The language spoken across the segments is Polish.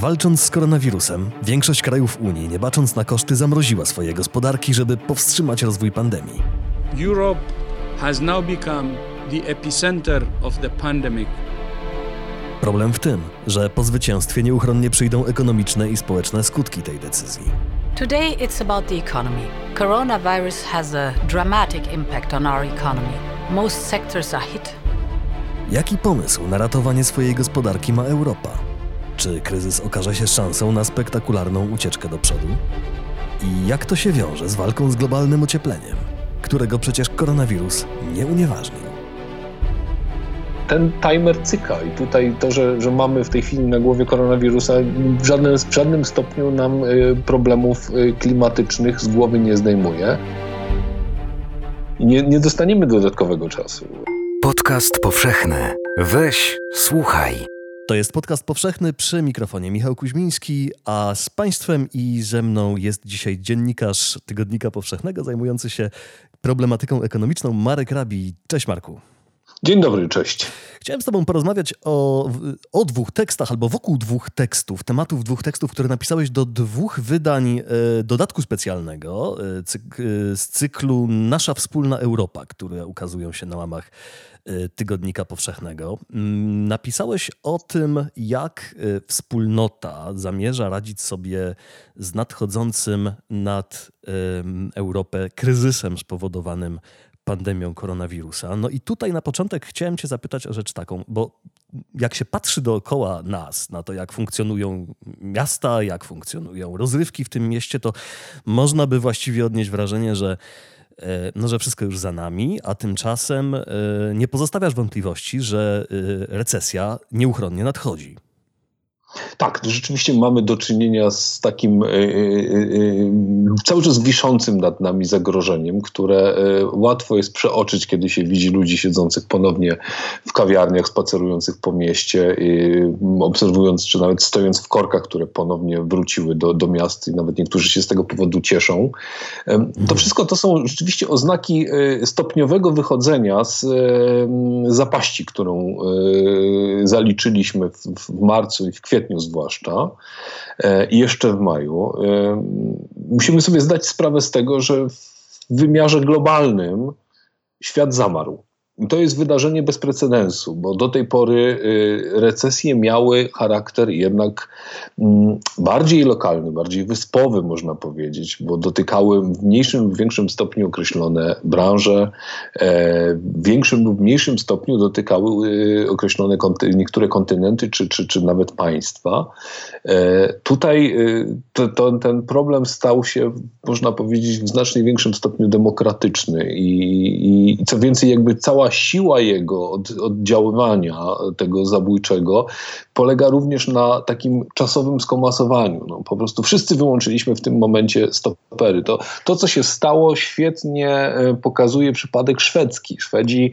Walcząc z koronawirusem, większość krajów Unii, nie bacząc na koszty, zamroziła swoje gospodarki, żeby powstrzymać rozwój pandemii. Europe has now become the epicenter of the pandemic. Problem w tym, że po zwycięstwie nieuchronnie przyjdą ekonomiczne i społeczne skutki tej decyzji. Today it's about the economy. Coronavirus has a dramatic impact on our economy. Most sectors are hit. Jaki pomysł na ratowanie swojej gospodarki ma Europa? Czy kryzys okaże się szansą na spektakularną ucieczkę do przodu? I jak to się wiąże z walką z globalnym ociepleniem, którego przecież koronawirus nie unieważnił? ten timer cyka i tutaj to, że, że mamy w tej chwili na głowie koronawirusa, w żadnym, w żadnym stopniu nam y, problemów y, klimatycznych z głowy nie zdejmuje. Nie, nie dostaniemy dodatkowego czasu. Podcast powszechny. Weź, słuchaj. To jest podcast powszechny przy mikrofonie Michał Kuźmiński, a z Państwem i ze mną jest dzisiaj dziennikarz Tygodnika Powszechnego zajmujący się problematyką ekonomiczną Marek Rabi. Cześć Marku. Dzień dobry, cześć. Chciałem z Tobą porozmawiać o, o dwóch tekstach albo wokół dwóch tekstów, tematów dwóch tekstów, które napisałeś do dwóch wydań e, dodatku specjalnego e, cyk, e, z cyklu Nasza Wspólna Europa, które ukazują się na łamach Tygodnika Powszechnego. Mm, napisałeś o tym, jak e, wspólnota zamierza radzić sobie z nadchodzącym nad Europę kryzysem spowodowanym pandemią koronawirusa. No i tutaj na początek chciałem Cię zapytać o rzecz taką, bo jak się patrzy dookoła nas, na to, jak funkcjonują miasta, jak funkcjonują rozrywki w tym mieście, to można by właściwie odnieść wrażenie, że no, że wszystko już za nami, a tymczasem e, nie pozostawiasz wątpliwości, że e, recesja nieuchronnie nadchodzi. Tak, rzeczywiście mamy do czynienia z takim y, y, y, cały czas wiszącym nad nami zagrożeniem, które łatwo jest przeoczyć, kiedy się widzi ludzi siedzących ponownie w kawiarniach, spacerujących po mieście, obserwując, czy nawet stojąc w korkach, które ponownie wróciły do, do miast i nawet niektórzy się z tego powodu cieszą. To wszystko to są rzeczywiście oznaki stopniowego wychodzenia z zapaści, którą zaliczyliśmy w, w marcu i w kwietniu kwietniu zwłaszcza e, i jeszcze w maju, e, musimy sobie zdać sprawę z tego, że w wymiarze globalnym świat zamarł. To jest wydarzenie bez precedensu, bo do tej pory y, recesje miały charakter jednak mm, bardziej lokalny, bardziej wyspowy, można powiedzieć, bo dotykały w mniejszym lub większym stopniu określone branże, e, w większym lub mniejszym stopniu dotykały y, określone niektóre kontynenty czy, czy, czy nawet państwa. E, tutaj y, to, to, ten problem stał się, można powiedzieć, w znacznie większym stopniu demokratyczny i, i co więcej, jakby cała siła jego od, oddziaływania tego zabójczego polega również na takim czasowym skomasowaniu. No, po prostu wszyscy wyłączyliśmy w tym momencie stopery. To, to co się stało, świetnie e, pokazuje przypadek szwedzki. Szwedzi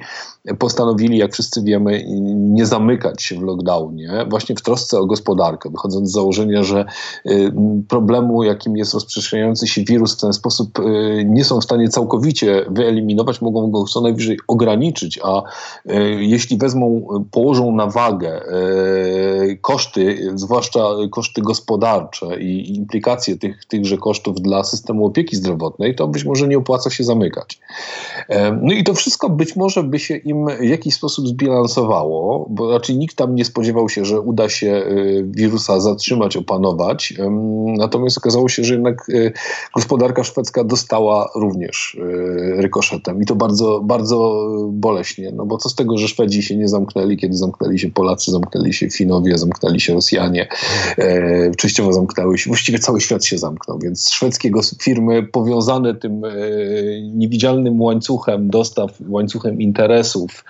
postanowili, jak wszyscy wiemy, nie zamykać się w lockdownie, właśnie w trosce o gospodarkę, wychodząc z założenia, że e, problemu, jakim jest rozprzestrzeniający się wirus, w ten sposób e, nie są w stanie całkowicie wyeliminować, mogą go co najwyżej ograniczyć, a jeśli wezmą, położą na wagę koszty, zwłaszcza koszty gospodarcze i implikacje tych, tychże kosztów dla systemu opieki zdrowotnej, to być może nie opłaca się zamykać. No i to wszystko być może by się im w jakiś sposób zbilansowało, bo raczej nikt tam nie spodziewał się, że uda się wirusa zatrzymać, opanować. Natomiast okazało się, że jednak gospodarka szwedzka dostała również rykoszetem i to bardzo, bardzo boleśnie, no bo co z tego, że Szwedzi się nie zamknęli, kiedy zamknęli się Polacy, zamknęli się Finowie, zamknęli się Rosjanie, e, częściowo zamknęły się, właściwie cały świat się zamknął, więc szwedzkie firmy powiązane tym e, niewidzialnym łańcuchem dostaw, łańcuchem interesów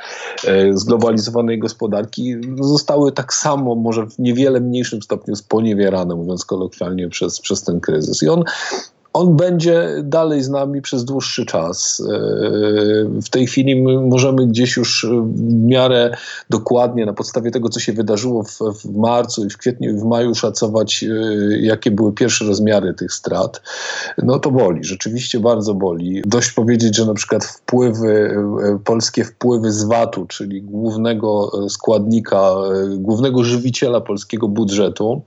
e, zglobalizowanej gospodarki zostały tak samo, może w niewiele mniejszym stopniu sponiewierane, mówiąc kolokwialnie, przez, przez ten kryzys. I on on będzie dalej z nami przez dłuższy czas. E, w tej chwili możemy gdzieś już w miarę dokładnie na podstawie tego, co się wydarzyło w, w marcu i w kwietniu i w maju szacować, e, jakie były pierwsze rozmiary tych strat. No to boli, rzeczywiście bardzo boli. Dość powiedzieć, że na przykład wpływy, e, polskie wpływy z VAT-u, czyli głównego składnika, głównego żywiciela polskiego budżetu,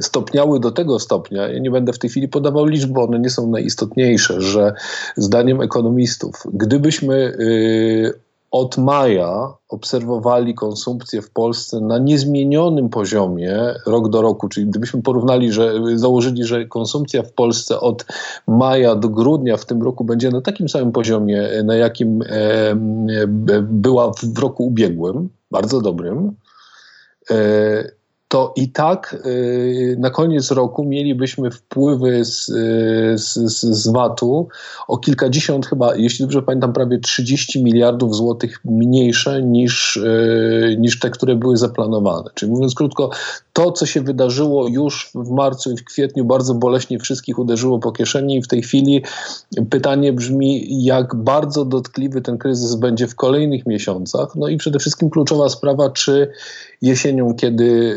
stopniały do tego stopnia, ja nie będę w tej chwili podawał liczb, bo one nie są najistotniejsze, że zdaniem ekonomistów, gdybyśmy y, od maja obserwowali konsumpcję w Polsce na niezmienionym poziomie rok do roku, czyli gdybyśmy porównali, że założyli, że konsumpcja w Polsce od maja do grudnia w tym roku będzie na takim samym poziomie, na jakim e, była w roku ubiegłym, bardzo dobrym, e, to i tak y, na koniec roku mielibyśmy wpływy z, y, z, z VAT-u o kilkadziesiąt chyba, jeśli dobrze pamiętam, prawie 30 miliardów złotych mniejsze niż, y, niż te, które były zaplanowane. Czyli mówiąc krótko, to, co się wydarzyło już w marcu i w kwietniu, bardzo boleśnie wszystkich uderzyło po kieszeni i w tej chwili pytanie brzmi, jak bardzo dotkliwy ten kryzys będzie w kolejnych miesiącach. No i przede wszystkim kluczowa sprawa, czy jesienią, kiedy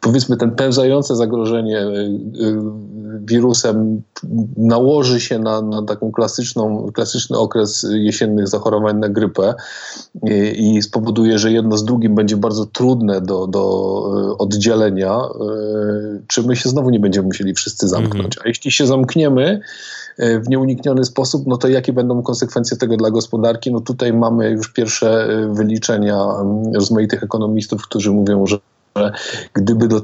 powiedzmy ten pełzające zagrożenie yy, yy, wirusem nałoży się na, na taką klasyczną, klasyczny okres jesiennych zachorowań na grypę i, i spowoduje, że jedno z drugim będzie bardzo trudne do, do oddzielenia, czy my się znowu nie będziemy musieli wszyscy zamknąć. Mhm. A jeśli się zamkniemy, w nieunikniony sposób, no to jakie będą konsekwencje tego dla gospodarki? No tutaj mamy już pierwsze wyliczenia rozmaitych ekonomistów, którzy mówią, że gdyby do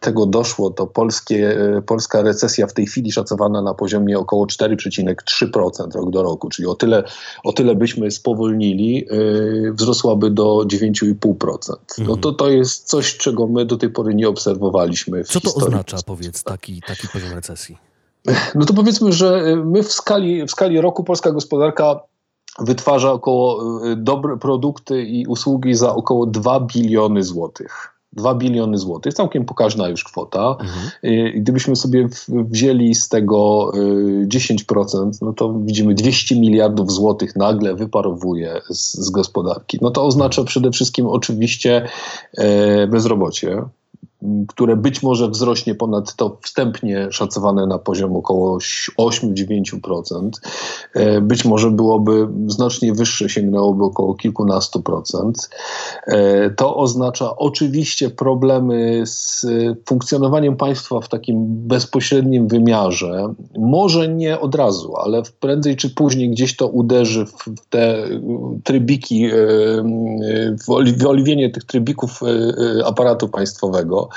tego doszło, to polskie, e, polska recesja w tej chwili szacowana na poziomie około 4,3% rok do roku, czyli o tyle, o tyle byśmy spowolnili, yy, wzrosłaby do 9,5%. No mhm. to, to jest coś, czego my do tej pory nie obserwowaliśmy. Co to oznacza, powiedz, taki, taki poziom recesji? No to powiedzmy, że y, my w skali, w skali roku polska gospodarka wytwarza około dobre produkty i usługi za około 2 biliony złotych. 2 biliony złotych, całkiem pokaźna już kwota. Mhm. Y, gdybyśmy sobie wzięli z tego 10%, no to widzimy 200 miliardów złotych nagle wyparowuje z, z gospodarki. No to oznacza przede wszystkim oczywiście e, bezrobocie, które być może wzrośnie ponad to wstępnie szacowane na poziom około 8-9%. E, być może byłoby znacznie wyższe, sięgnęłoby około kilkunastu procent. E, to oznacza oczywiście problemy z funkcjonowaniem państwa w takim bezpośrednim wymiarze. Może nie od razu, ale prędzej czy później gdzieś to uderzy w te trybiki, e, w oliwienie tych trybików aparatu państwowego.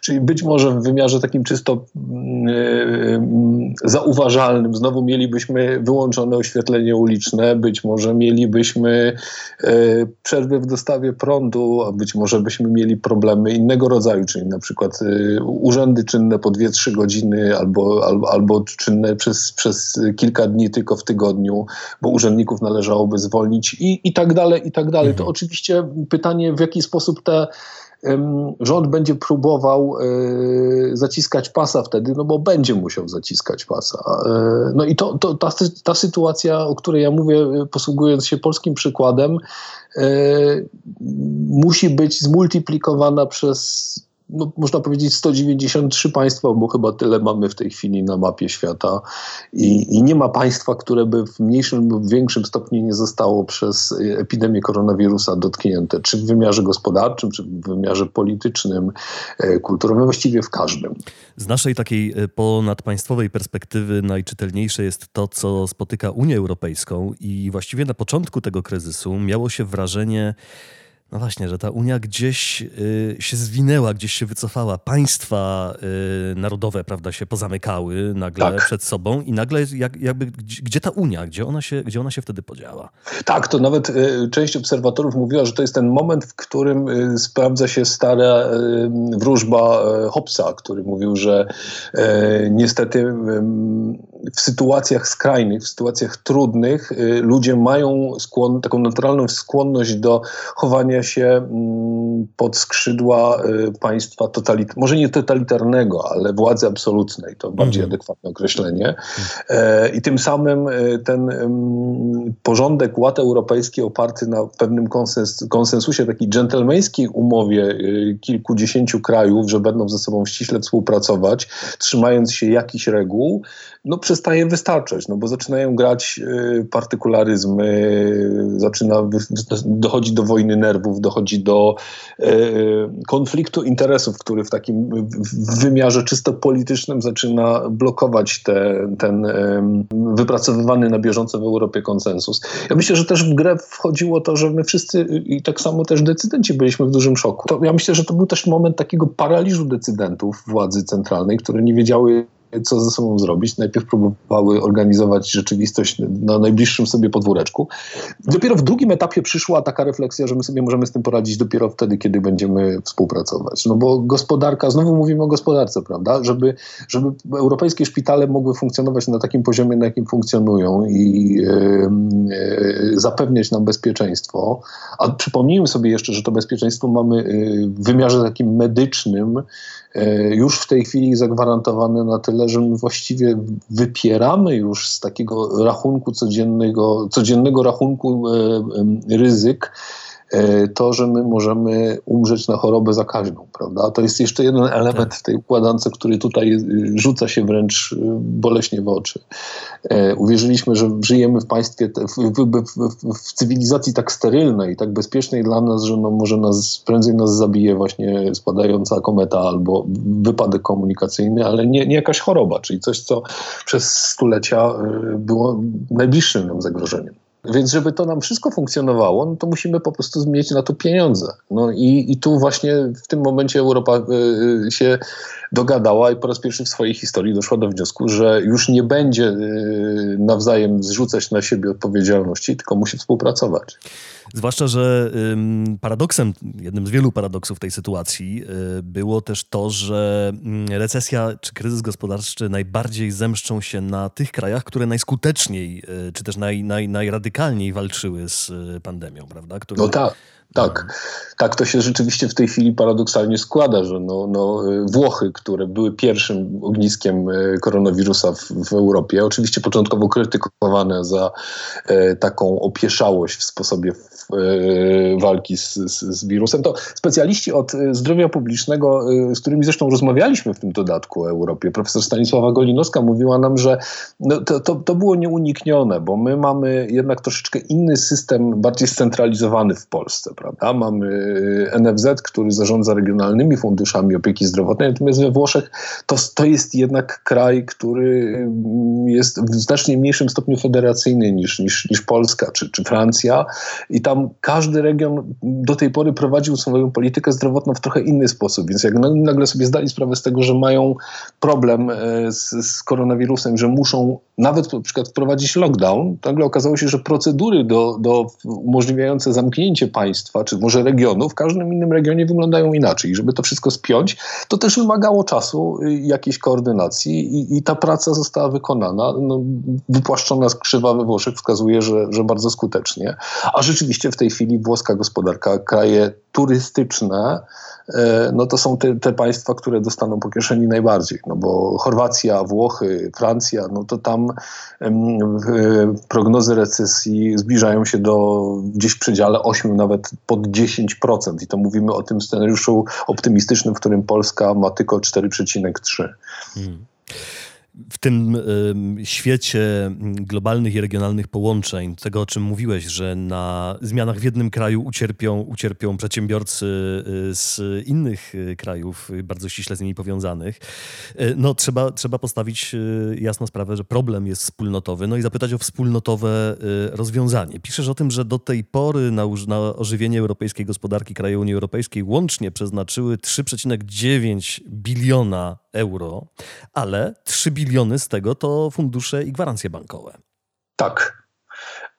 Czyli być może w wymiarze takim czysto mm, y, zauważalnym znowu mielibyśmy wyłączone oświetlenie uliczne, być może mielibyśmy y, przerwy w dostawie prądu, a być może byśmy mieli problemy innego rodzaju, czyli na przykład y, urzędy czynne po 2-3 godziny albo, albo, albo czynne przez, przez kilka dni tylko w tygodniu, bo urzędników należałoby zwolnić i, i tak dalej, i tak dalej. To mhm. oczywiście pytanie, w jaki sposób te rząd będzie próbował e, zaciskać pasa wtedy, no bo będzie musiał zaciskać pasa. E, no i to, to ta, ta sytuacja, o której ja mówię, posługując się polskim przykładem, e, musi być zmultiplikowana przez no, można powiedzieć 193 państwa, bo chyba tyle mamy w tej chwili na mapie świata I, i, nie ma państwa, które by w mniejszym lub większym stopniu nie zostało przez epidemię koronawirusa dotknięte, czy w wymiarze gospodarczym, czy w wymiarze politycznym, e, kulturowym, właściwie w każdym. Z naszej takiej e, ponadpaństwowej perspektywy najczytelniejsze jest to, co spotyka Unię Europejską i właściwie na początku tego kryzysu miało się wrażenie, no właśnie, że ta Unia gdzieś y, się zwinęła, gdzieś się wycofała. Państwa y, narodowe, prawda, się pozamykały nagle tak. przed sobą i nagle jak, jakby, gdzie, ta Unia, gdzie ona, się, gdzie ona się wtedy podziała? Tak, to nawet y, część obserwatorów mówiła, że to jest ten moment, w którym y, sprawdza się stara y, wróżba y, Hobbesa, który mówił, że niestety w sytuacjach skrajnych, w sytuacjach trudnych ludzie mają skłon, taką naturalną skłonność do chowania się mm, pod skrzydła y, państwa totalitarnego, może nie totalitarnego, ale władzy absolutnej, to bardziej mm. adekwatne określenie. Mm. I tym samym y, ten porządek, ład europejski oparty na pewnym konsens, konsensusie, takiej dżentelmeńskiej umowie y, kilkudziesięciu krajów, że będą ze sobą ściśle współpracować, trzymając się jakichś reguł, no przestaje wystarczać, no bo zaczynają grać partykularyzmy, zaczyna dochodzi do wojny nerwów, dochodzi do konfliktu interesów, który w takim wymiarze czysto politycznym zaczyna blokować te, ten wypracowywany na bieżąco w Europie konsensus. Ja myślę, że też w grę wchodziło to, że my wszyscy i tak samo też decydenci byliśmy w dużym szoku. To ja myślę, że to był też moment takiego paraliżu decydentów władzy centralnej, które nie wiedziały co ze sobą zrobić. Najpierw próbowały organizować rzeczywistość na najbliższym sobie podwóreczku. Dopiero w drugim etapie przyszła taka refleksja, że my sobie możemy z tym poradzić dopiero wtedy, kiedy będziemy współpracować. No bo gospodarka, znowu mówimy o gospodarce, prawda? Żeby, żeby europejskie szpitale mogły funkcjonować na takim poziomie, na jakim funkcjonują i yy, zapewniać nam bezpieczeństwo. A przypomnijmy sobie jeszcze, że to bezpieczeństwo mamy yy, w wymiarze takim medycznym, E, już w tej chwili zagwarantowane na tyle, że my właściwie wypieramy już z takiego rachunku codziennego, codziennego rachunku e, ryzyk E, to, że my możemy umrzeć na chorobę zakaźną, prawda? To jest jeszcze jeden element w tej układance, który tutaj y, rzuca się wręcz y, boleśnie w oczy. E, uwierzyliśmy, że żyjemy w państwie, w, w, w, w cywilizacji tak sterylnej, tak bezpiecznej dla nas, że no może nas, prędzej nas zabije właśnie spadająca kometa albo wypadek komunikacyjny, ale nie, nie jakaś choroba, czyli coś, co przez stulecia y, było najbliższym nam zagrożeniem. Więc żeby to nam wszystko funkcjonowało, no to musimy po prostu mieć na to pieniądze. No i, i tu właśnie w tym momencie Europa y, się dogadała i po raz pierwszy w swojej historii doszła do wniosku, że już nie będzie y, nawzajem zrzucać na siebie odpowiedzialności, tylko musi współpracować. Zwłaszcza, że paradoksem, jednym z wielu paradoksów tej sytuacji y, było też to, że mm, recesja czy kryzys gospodarczy najbardziej zemszczą się na tych krajach, które najskuteczniej y, czy też naj, naj, najradykalniej walczyły z y, pandemią, prawda? Które... No tak. Tak, tak to się rzeczywiście w tej chwili paradoksalnie składa, że no, no, Włochy, które były pierwszym ogniskiem koronawirusa w, w Europie, oczywiście początkowo krytykowane za e, taką opieszałość w sposobie E, walki z, z, z, wirusem, to specjaliści od zdrowia publicznego, z którymi zresztą rozmawialiśmy w tym dodatku o Europie, profesor Stanisława Golinowska mówiła nam, że no to, to, to było nieuniknione, bo my mamy jednak troszeczkę inny system, bardziej scentralizowany w Polsce, prawda? Mamy NFZ, który zarządza regionalnymi funduszami opieki zdrowotnej, natomiast we Włoszech to, to jest jednak kraj, który mm, jest w znacznie mniejszym stopniu federacyjny niż, niż, niż Polska czy, czy Francja i tam tam każdy region do tej pory prowadził swoją politykę zdrowotną w trochę inny sposób. Więc jak nagle sobie zdali sprawę z tego, że mają problem e, z, z koronawirusem, że muszą nawet na przykład wprowadzić lockdown, nagle okazało się, że procedury do, do umożliwiające zamknięcie państwa, czy może regionu, w każdym innym regionie wyglądają inaczej. I żeby to wszystko spiąć, to też wymagało czasu, y, jakiejś koordynacji i, i ta praca została wykonana. No, wypłaszczona krzywa we Włoszech wskazuje, że, że bardzo skutecznie. A rzeczywiście w tej chwili włoska gospodarka, kraje turystyczne, no to są te, te, państwa, które dostaną po kieszeni najbardziej, no bo Chorwacja, Włochy, Francja, no to tam prognozy recesji zbliżają się do gdzieś w przedziale 8, nawet pod 10% i to mówimy o tym scenariuszu optymistycznym, w którym Polska ma tylko 4,3. Hmm w tym świecie globalnych i regionalnych połączeń, tego o czym mówiłeś, że na zmianach w jednym kraju ucierpią, ucierpią przedsiębiorcy y, z innych y, krajów, y, bardzo ściśle z nimi powiązanych, no trzeba, trzeba postawić jasno sprawę, że problem jest wspólnotowy, no i zapytać o wspólnotowe rozwiązanie. Piszesz o tym, że do tej pory na, na ożywienie europejskiej gospodarki kraje Unii Europejskiej łącznie przeznaczyły 3,9 biliona euro, ale 3 biliony z tego to fundusze i gwarancje bankowe. Tak.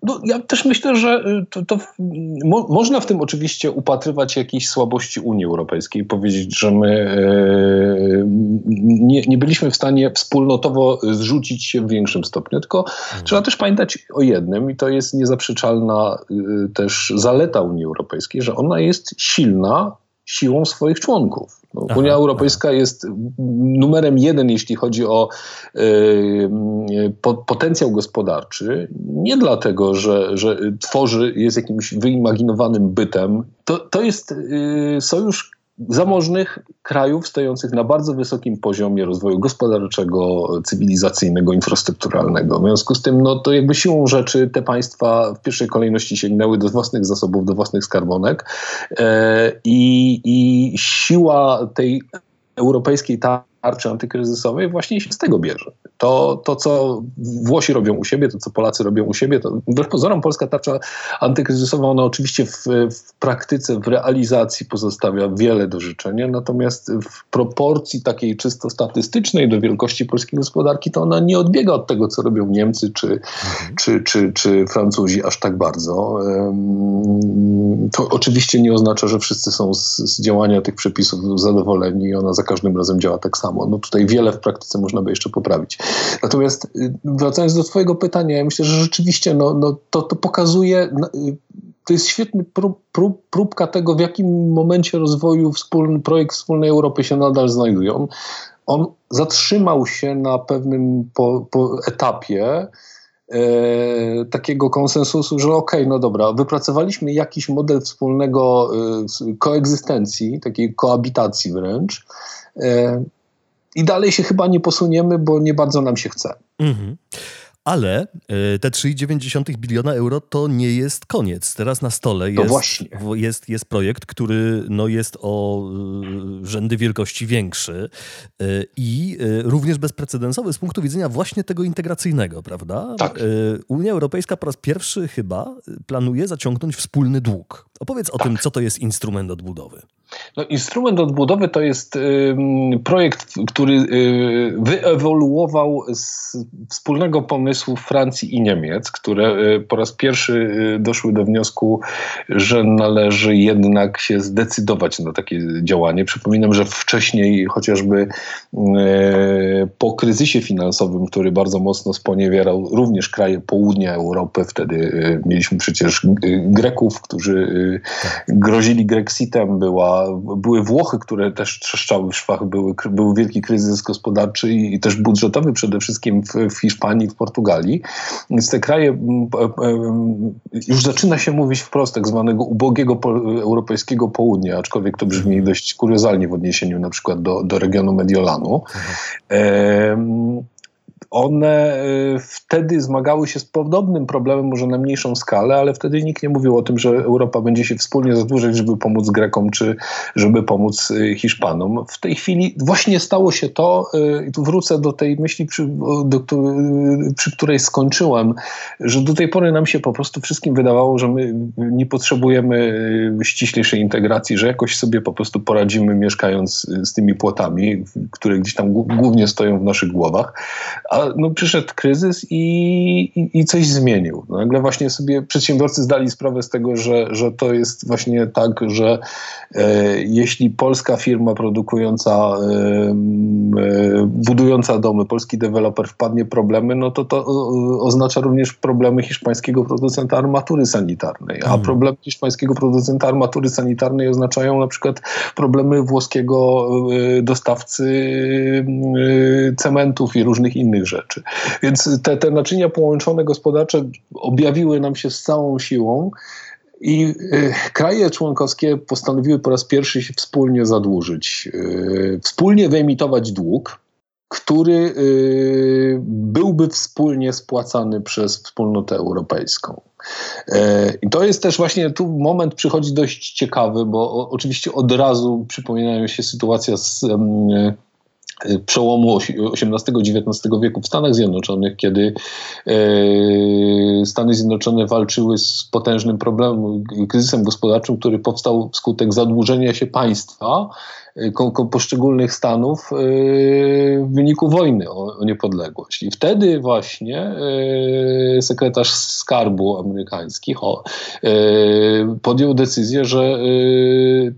No, ja też myślę, że y, to, to mo, można w tym oczywiście upatrywać jakiejś słabości Unii Europejskiej, powiedzieć, że my e, nie, nie, byliśmy w stanie wspólnotowo zrzucić się w większym stopniu, tylko hmm. trzeba też pamiętać o jednym, i to jest niezaprzeczalna y, też zaleta Unii Europejskiej, że ona jest silna siłą swoich członków. No, aha, Unia Europejska aha. jest numerem jeden, jeśli chodzi o y, po, potencjał gospodarczy, nie dlatego, że, że tworzy, jest jakimś wyimaginowanym bytem. To, to jest y, sojusz zamożnych krajów stojących na bardzo wysokim poziomie rozwoju gospodarczego, cywilizacyjnego, infrastrukturalnego. W związku z tym, no to jakby siłą rzeczy te państwa w pierwszej kolejności sięgnęły do własnych zasobów, do własnych skarbonek e, i, i siła tej europejskiej tarczy antykryzysowej właśnie się z tego bierze. To, to, co Włosi robią u siebie, to, co Polacy robią u siebie, to wbrew pozorom polska tarcza antykryzysowa, ona oczywiście w, w praktyce, w realizacji pozostawia wiele do życzenia, natomiast w proporcji takiej czysto statystycznej do wielkości polskiej gospodarki, to ona nie odbiega od tego, co robią Niemcy czy, mhm. czy, czy, czy Francuzi aż tak bardzo. To oczywiście nie oznacza, że wszyscy są z, z działania tych przepisów zadowoleni i ona za każdym razem działa tak samo. No tutaj wiele w praktyce można by jeszcze poprawić. Natomiast y, wracając do Twojego pytania, ja myślę, że rzeczywiście no, no, to, to pokazuje. Y, to jest świetny prób, prób, próbka tego, w jakim momencie rozwoju wspólny, projekt wspólnej Europy się nadal znajduje. On, on zatrzymał się na pewnym po, po etapie, E, takiego konsensusu, że okej, okay, no dobra, wypracowaliśmy jakiś model wspólnego e, koegzystencji, takiej koabitacji wręcz. E, I dalej się chyba nie posuniemy, bo nie bardzo nam się chce. Mhm. Ale e, te 3,9 biliona euro to nie jest koniec. Teraz na stole jest, jest, jest projekt, który no jest o e, rzędy wielkości większy e, i również bezprecedensowy z punktu widzenia właśnie tego integracyjnego, prawda? Tak. Unia Europejska po raz pierwszy chyba planuje zaciągnąć wspólny dług. Opowiedz o tak. tym, co to jest instrument odbudowy. No, instrument odbudowy to jest y, projekt, który y, wyewoluował z wspólnego pomysłu Francji i Niemiec, które y, po raz pierwszy y, doszły do wniosku, że należy jednak się zdecydować na takie działanie. Przypominam, że wcześniej chociażby y, po kryzysie finansowym, który bardzo mocno sponiewierał również kraje południa Europy, wtedy y, mieliśmy przecież Greków, którzy tak. grozili Grexitem, była były Włochy, które też trzeszczały w szwach, były, był wielki kryzys gospodarczy i, i też budżetowy przede wszystkim w, w, Hiszpanii, w Portugalii. Więc te kraje już zaczyna się mówić wprost tak zwanego ubogiego po, europejskiego południa, aczkolwiek to brzmi dość kuriozalnie w odniesieniu na przykład do, do regionu Mediolanu. Mhm one y, wtedy zmagały się z podobnym problemem, może na mniejszą skalę, ale wtedy nikt nie mówił o tym, że Europa będzie się wspólnie zadłużać, żeby pomóc Grekom, czy żeby pomóc y, Hiszpanom. W tej chwili właśnie stało się to, y, i tu wrócę do tej myśli, przy, do, przy której skończyłem, że do tej pory nam się po prostu wszystkim wydawało, że my nie potrzebujemy ściślejszej integracji, że jakoś sobie po prostu poradzimy mieszkając z tymi płotami, które gdzieś tam głównie stoją w naszych głowach. A no, przyszedł kryzys i, i, i coś zmienił. No, nagle właśnie sobie przedsiębiorcy zdali sprawę z tego, że, że to jest właśnie tak, że e, jeśli polska firma produkująca, e, e, budująca domy, polski deweloper wpadnie w problemy, no to to oznacza również problemy hiszpańskiego producenta armatury sanitarnej. A hmm. problemy hiszpańskiego producenta armatury sanitarnej oznaczają na przykład problemy włoskiego e, dostawcy e, cementów i różnych innych rzeczy. Więc te, te naczynia połączone gospodarcze objawiły nam się z całą siłą. I y, kraje członkowskie postanowiły po raz pierwszy się wspólnie zadłużyć, y, wspólnie wyemitować dług, który y, byłby wspólnie spłacany przez wspólnotę europejską. I to jest też właśnie tu moment przychodzi dość ciekawy, bo oczywiście od razu przypominają się sytuacja z przełomu XVIII-XIX wieku w Stanach Zjednoczonych, kiedy e, Stany Zjednoczone walczyły z potężnym problemem, kryzysem gospodarczym, który powstał wskutek zadłużenia się państwa poszczególnych stanów e, w wyniku wojny o, niepodległość. I wtedy właśnie e, sekretarz skarbu amerykański e, podjął decyzję, że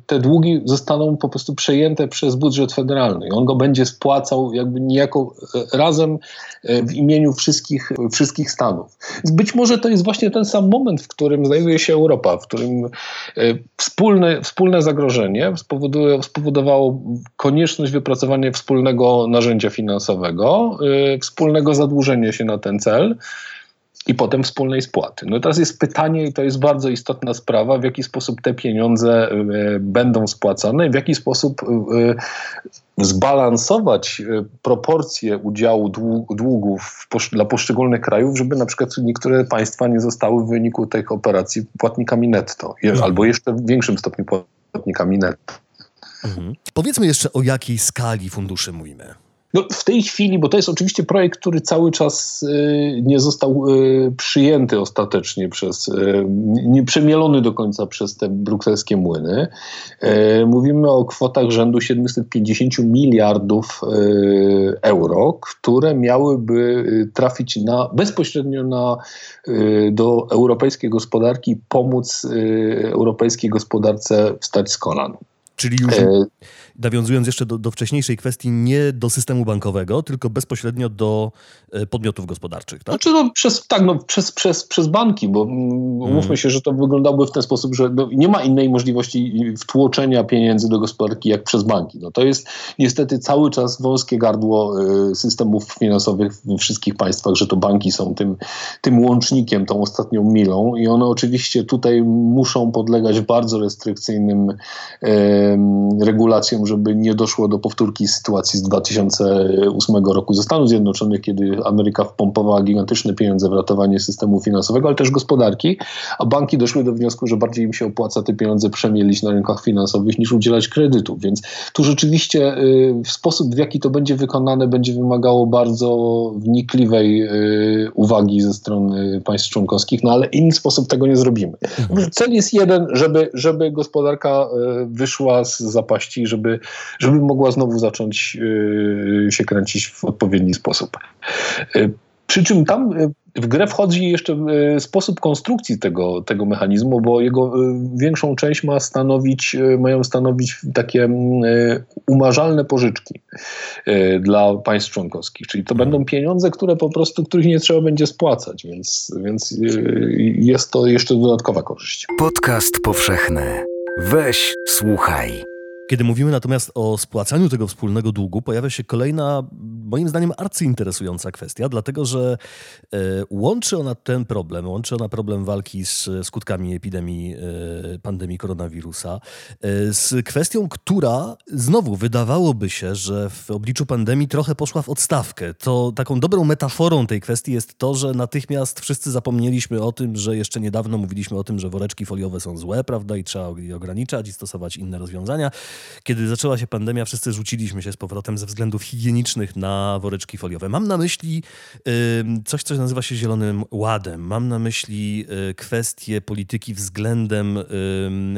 te długi zostaną po prostu przejęte przez budżet federalny i on go będzie spłacał jakby niejako razem w imieniu wszystkich, wszystkich stanów. Być może to jest właśnie ten sam moment, w którym znajduje się Europa, w którym wspólne, wspólne zagrożenie spowodowało konieczność wypracowania wspólnego narzędzia finansowego, yy, wspólnego zadłużenia się na ten cel. i potem wspólnej spłaty. No teraz jest pytanie, i to jest bardzo istotna sprawa, w jaki sposób te pieniądze będą spłacane w jaki sposób zbalansować proporcje udziału długów dla poszczególnych krajów, żeby na przykład niektóre państwa nie zostały w wyniku tych operacji płatnikami netto, mhm. albo jeszcze w większym stopniu płatnikami netto. Mhm. Powiedzmy jeszcze o jakiej skali funduszy mówimy. No, w tej chwili, bo to jest oczywiście projekt, który cały czas y, nie został y, przyjęty ostatecznie przez, y, nie przemielony do końca przez te brukselskie młyny. Mówimy o kwotach rzędu 750 miliardów euro, które miałyby trafić na, bezpośrednio na, do europejskiej gospodarki, pomóc europejskiej gospodarce wstać z kolan. Czyli już nawiązując jeszcze do, do, wcześniejszej kwestii, nie do systemu bankowego, tylko bezpośrednio do e, podmiotów gospodarczych, tak? Znaczy no, przez, tak, no, przez, przez, przez banki, bo mm, umówmy hmm. się, że to wyglądałoby w ten sposób, że no, nie ma innej możliwości wtłoczenia pieniędzy do gospodarki jak przez banki. No, to jest niestety cały czas wąskie gardło e, systemów finansowych we wszystkich państwach, że to banki są tym, tym łącznikiem, tą ostatnią milą i one oczywiście tutaj muszą podlegać bardzo restrykcyjnym regulacjom, żeby nie doszło do powtórki sytuacji z 2008 roku ze Stanów Zjednoczonych, kiedy Ameryka wpompowała gigantyczne pieniądze w ratowanie systemu finansowego, ale też gospodarki, a banki doszły do wniosku, że bardziej im się opłaca te pieniądze przemielić na rynkach finansowych niż udzielać kredytów. Więc tu rzeczywiście y, sposób, w jaki to będzie wykonane, będzie wymagało bardzo wnikliwej y, uwagi ze strony państw członkowskich, no ale inny sposób tego nie zrobimy. Mhm. Cel jest jeden, żeby, żeby gospodarka y, wyszła z zapaści, żeby, żeby mogła znowu zacząć y, się kręcić w odpowiedni sposób. Y, przy czym tam y, w grę wchodzi jeszcze sposób konstrukcji tego, tego mechanizmu, bo jego większą część ma stanowić, mają stanowić takie umarzalne pożyczki dla państw członkowskich. Czyli to będą pieniądze, które po prostu, których nie trzeba będzie spłacać, więc, więc jest to jeszcze dodatkowa korzyść. Podcast powszechny. Weź, słuchaj. Kiedy mówimy natomiast o spłacaniu tego wspólnego długu, pojawia się kolejna, moim zdaniem, arcyinteresująca kwestia, dlatego że e, łączy ona ten problem, łączy ona problem walki z skutkami epidemii, e, pandemii koronawirusa, e, z kwestią, która znowu wydawałoby się, że w obliczu pandemii trochę poszła w odstawkę. To taką dobrą metaforą tej kwestii jest to, że natychmiast wszyscy zapomnieliśmy o tym, że jeszcze niedawno mówiliśmy o tym, że woreczki foliowe są złe, prawda, i trzeba je ograniczać i stosować inne rozwiązania. Kiedy zaczęła się pandemia, wszyscy rzuciliśmy się z powrotem ze względów higienicznych na woreczki foliowe. Mam na myśli coś, co nazywa się Zielonym Ładem. Mam na myśli y, kwestie polityki względem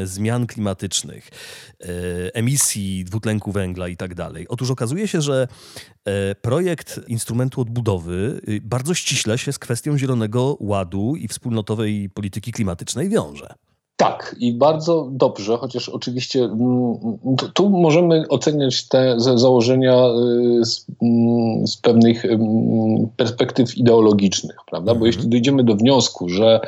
zmian klimatycznych, y, emisji dwutlenku węgla i tak dalej. Otóż okazuje się, że e, projekt instrumentu odbudowy y, bardzo ściśle się z kwestią Zielonego Ładu i wspólnotowej polityki klimatycznej wiąże. Tak, i bardzo dobrze, chociaż oczywiście mm, tu możemy oceniać te założenia y, z, mm, z pewnych mm, perspektyw ideologicznych, prawda? Bo mhm. jeśli dojdziemy do wniosku, że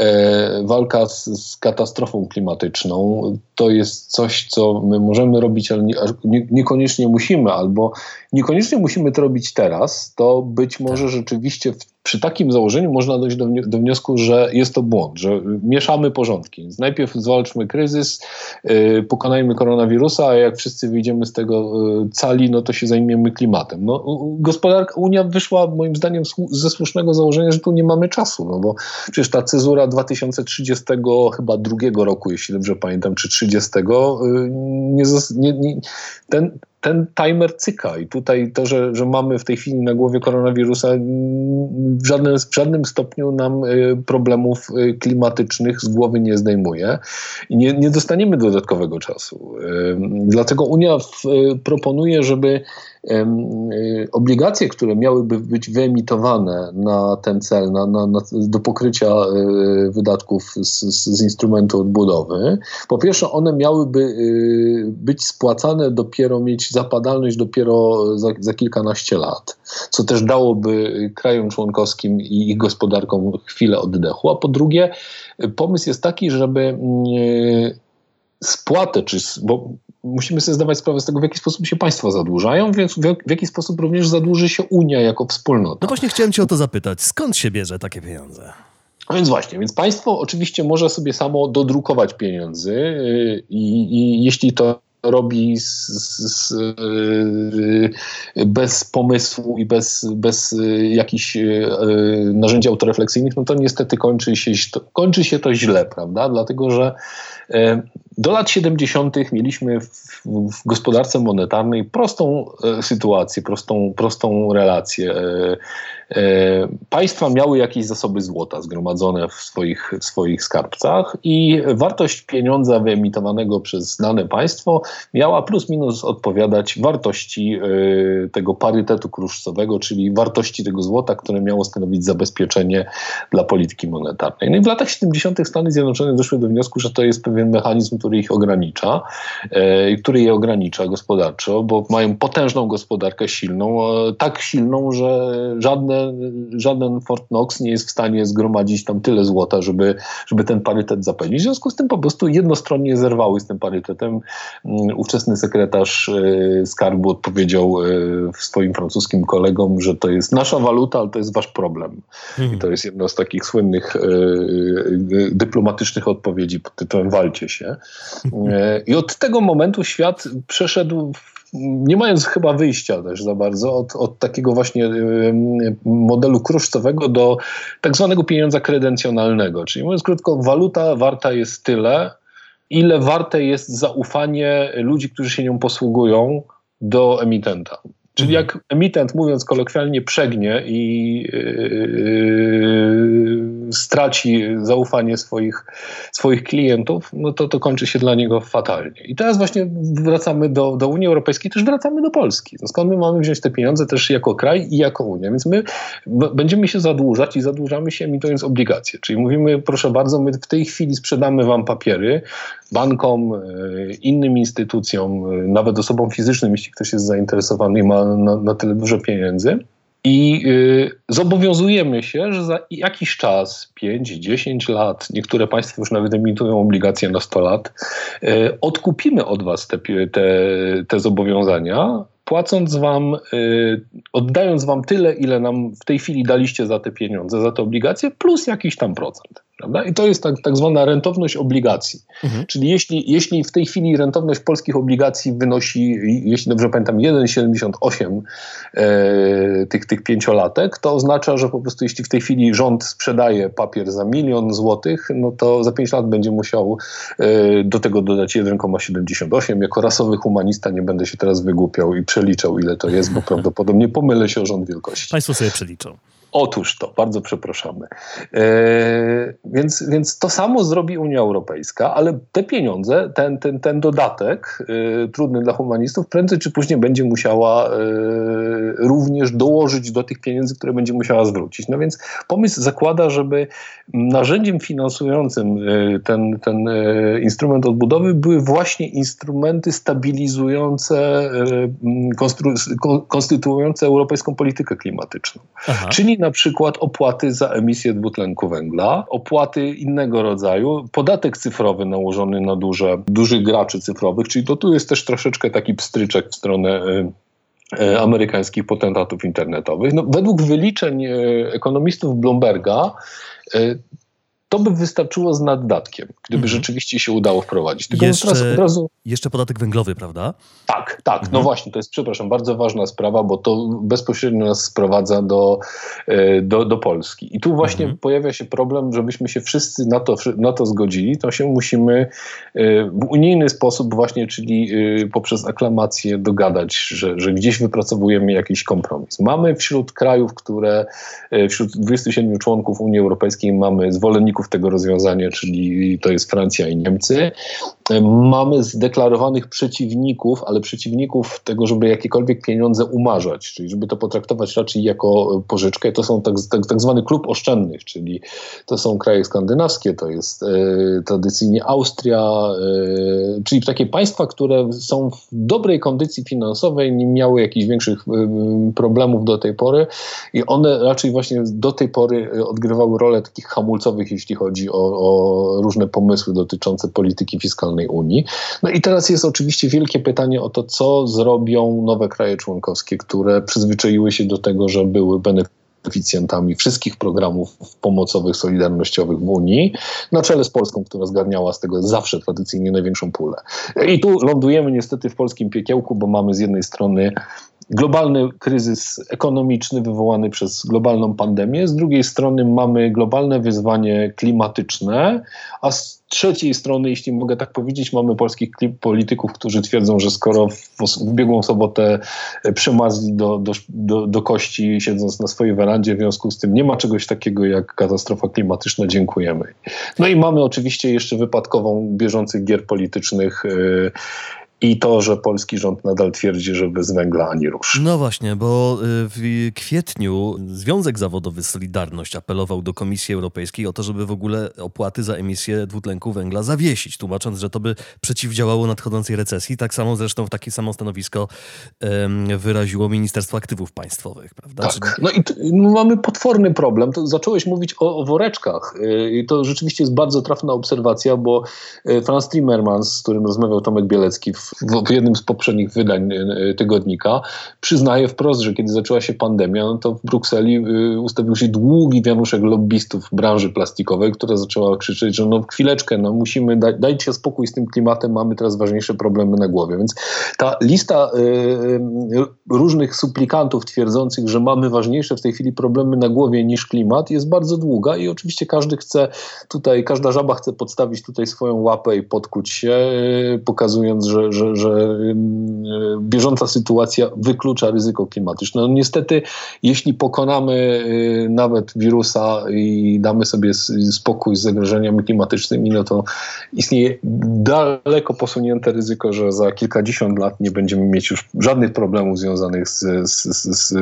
e, walka z, z, katastrofą klimatyczną to jest coś, co my możemy robić, ale nie, niekoniecznie musimy, albo niekoniecznie musimy to robić teraz, to być może tak. rzeczywiście w przy takim założeniu można dojść do, do, wniosku, że jest to błąd, że mieszamy porządki. Więc najpierw zwalczmy kryzys, yy, pokonajmy koronawirusa, a jak wszyscy wyjdziemy z tego yy, cali, no to się zajmiemy klimatem. No, gospodarka, Unia wyszła moim zdaniem ze słusznego założenia, że tu nie mamy czasu, no bo przecież ta cezura 2030 chyba drugiego roku, jeśli dobrze pamiętam, czy 30, yy, nie, nie, nie, ten, ten timer cyka i tutaj to, że, że mamy w tej chwili na głowie koronawirusa w żadnym, w żadnym stopniu nam y, problemów y, klimatycznych z głowy nie zdejmuje i nie, nie dostaniemy dodatkowego czasu. Dlatego Unia y, proponuje, żeby Y, obligacje, które miałyby być wyemitowane na ten cel, na, na, na do pokrycia y, wydatków z, z, instrumentu odbudowy, po pierwsze one miałyby y, być spłacane dopiero, mieć zapadalność dopiero za, za kilkanaście lat, co też dałoby krajom członkowskim i ich gospodarkom chwilę oddechu. A po drugie, pomysł jest taki, żeby spłatę, czy, bo musimy sobie zdawać sprawę z tego, w jaki sposób się państwa zadłużają, więc w jaki sposób również zadłuży się Unia jako wspólnota. No właśnie chciałem cię o to zapytać. Skąd się bierze takie pieniądze? No więc właśnie, więc państwo oczywiście może sobie samo dodrukować pieniędzy y, i, i jeśli to robi z, z, y, bez pomysłu i bez, bez y, jakichś narzędzi autorefleksyjnych, no to niestety kończy się, kończy się to źle, prawda? Dlatego, że do lat 70. mieliśmy w, w gospodarce monetarnej prostą sytuację, prostą, prostą relację. E, państwa miały jakieś zasoby złota zgromadzone w swoich, w swoich skarbcach i wartość pieniądza wyemitowanego przez dane państwo miała plus minus odpowiadać wartości e, tego parytetu kruszcowego, czyli wartości tego złota, które miało stanowić zabezpieczenie dla polityki monetarnej. No i w latach 70. Stany Zjednoczone doszły do wniosku, że to jest pewien mechanizm, który ich ogranicza, e, który je ogranicza gospodarczo, bo mają potężną gospodarkę silną, tak silną, że żadne żaden Fort Knox nie jest w stanie zgromadzić tam tyle złota, żeby, żeby ten parytet zapewnić. W związku z tym po prostu jednostronnie zerwały z tym parytetem. Mm, ówczesny sekretarz e, skarbu odpowiedział e, swoim francuskim kolegom, że to jest nasza waluta, ale to jest wasz problem. Hmm. I to jest jedno z takich słynnych e, dyplomatycznych odpowiedzi pod tytułem walcie się. I od tego momentu świat przeszedł w nie mając chyba wyjścia też za bardzo od, od takiego właśnie modelu kruszcowego do tak zwanego pieniądza kredencjonalnego. Czyli mówiąc krótko, waluta warta jest tyle, ile warte jest zaufanie ludzi, którzy się nią posługują do emitenta. Czyli mhm. jak emitent, mówiąc kolokwialnie, przegnie i yy, straci zaufanie swoich, swoich klientów, no to to kończy się dla niego fatalnie. I teraz właśnie wracamy do, do Unii Europejskiej, też wracamy do Polski. No skąd my mamy wziąć te pieniądze też jako kraj i jako Unia? Więc my będziemy się zadłużać i zadłużamy się emitując obligacje. Czyli mówimy, proszę bardzo, my w tej chwili sprzedamy wam papiery bankom, yy, innym instytucjom, nawet osobom fizycznym, jeśli ktoś jest zainteresowany i ma na, na tyle dużo pieniędzy. I y, zobowiązujemy się, że za jakiś czas, 5-10 lat, niektóre państwa już nawet emitują obligacje na 100 lat, y, odkupimy od Was te, te, te zobowiązania, płacąc Wam, y, oddając Wam tyle, ile nam w tej chwili daliście za te pieniądze, za te obligacje, plus jakiś tam procent. Prawda? I to jest tak, tak zwana rentowność obligacji. Mhm. Czyli jeśli, jeśli w tej chwili rentowność polskich obligacji wynosi, jeśli dobrze pamiętam, 1,78 e, tych, tych pięciolatek, to oznacza, że po prostu jeśli w tej chwili rząd sprzedaje papier za milion złotych, no to za 5 lat będzie musiał e, do tego dodać 1,78. Jako rasowy humanista nie będę się teraz wygłupiał i przeliczał, ile to jest, bo prawdopodobnie pomylę się o rząd wielkości. Państwo sobie przeliczą. Otóż to, bardzo przepraszamy. E, więc, więc to samo zrobi Unia Europejska, ale te pieniądze, ten, ten, ten dodatek e, trudny dla humanistów, prędzej czy później będzie musiała e, również dołożyć do tych pieniędzy, które będzie musiała zwrócić. No więc pomysł zakłada, żeby narzędziem finansującym ten, ten instrument odbudowy były właśnie instrumenty stabilizujące, e, konstytuujące europejską politykę klimatyczną. Aha. Czyli na przykład opłaty za emisję dwutlenku węgla, opłaty innego rodzaju, podatek cyfrowy nałożony na duże, dużych graczy cyfrowych, czyli to tu jest też troszeczkę taki pstryczek w stronę amerykańskich potentatów internetowych. No, według wyliczeń ekonomistów Bloomberga to by wystarczyło z naddatkiem, gdyby mhm. rzeczywiście się udało wprowadzić. Tylko jeszcze, teraz od razu... jeszcze podatek węglowy, prawda? Tak, tak. No mhm. No właśnie, to jest, przepraszam, bardzo ważna sprawa, bo to bezpośrednio nas sprowadza do, e, do, do Polski. I tu właśnie mhm. pojawia się problem, żebyśmy się wszyscy na to, na to zgodzili, to się musimy e, w unijny sposób właśnie, czyli poprzez aklamację dogadać, że, że gdzieś wypracowujemy jakiś kompromis. Mamy wśród krajów, które, wśród 27 członków Unii Europejskiej mamy zwolenników tego rozwiązania, czyli to jest Francja i Niemcy. Mamy zdeklarowanych przeciwników, ale przeciwników tego, żeby jakiekolwiek pieniądze umarzać, czyli żeby to potraktować raczej jako pożyczkę. To są tak, tak, tak zwany klub oszczędnych, czyli to są kraje skandynawskie, to jest e, tradycyjnie Austria, e, czyli takie państwa, które są w dobrej kondycji finansowej, nie miały jakichś większych e, problemów do tej pory i one raczej właśnie do tej pory odgrywały rolę takich hamulcowych, jeśli chodzi o, o różne pomysły dotyczące polityki fiskalnej Unii. No i teraz jest oczywiście wielkie pytanie o to, co zrobią nowe kraje członkowskie, które przyzwyczaiły się do tego, że były beneficjentami beneficjentami wszystkich programów pomocowych, solidarnościowych w Unii, na czele z Polską, która zgarniała z tego zawsze tradycyjnie największą pulę. I tu lądujemy niestety w polskim piekiełku, bo mamy z jednej strony globalny kryzys ekonomiczny wywołany przez globalną pandemię, z drugiej strony mamy globalne wyzwanie klimatyczne, a z trzeciej strony, jeśli mogę tak powiedzieć, mamy polskich polityków, którzy twierdzą, że skoro w, w ubiegłą sobotę przemazli do, do, do, do kości siedząc na swojej werandzie, w związku z tym nie ma czegoś takiego jak katastrofa klimatyczna, dziękujemy. No i mamy oczywiście jeszcze wypadkową bieżących gier politycznych yy, i to, że polski rząd nadal twierdzi, że bez węgla ani rusz. No właśnie, bo y, w kwietniu Związek Zawodowy Solidarność apelował do Komisji Europejskiej o to, żeby w ogóle opłaty za emisję dwutlenku węgla zawiesić, tłumacząc, że to by przeciwdziałało nadchodzącej recesji. Tak samo zresztą w takie samo stanowisko wyraziło Ministerstwo Aktywów Państwowych, prawda? Tak. No i no, mamy potworny problem. To zacząłeś mówić o, o woreczkach y, i to rzeczywiście jest bardzo trafna obserwacja, bo y, Franz Timmermans, z którym rozmawiał Tomek Bielecki w w, jednym z poprzednich wydań e, tygodnika przyznaje wprost, że kiedy zaczęła się pandemia, no to w Brukseli e, ustawił się długi wianuszek lobbystów branży plastikowej, która zaczęła krzyczeć, że no chwileczkę, no musimy, dać dajcie spokój z tym klimatem, mamy teraz ważniejsze problemy na głowie. Więc ta lista y, różnych suplikantów twierdzących, że mamy ważniejsze w tej chwili problemy na głowie niż klimat jest bardzo długa i oczywiście każdy chce tutaj, każda żaba chce podstawić tutaj swoją łapę i podkuć się, y, pokazując, że, że, że bieżąca sytuacja wyklucza ryzyko klimatyczne. No niestety, jeśli pokonamy y, nawet wirusa i damy sobie spokój z zagrożeniami klimatycznymi, no to istnieje daleko posunięte ryzyko, że za kilkadziesiąt lat nie będziemy mieć już żadnych problemów związanych z, z, z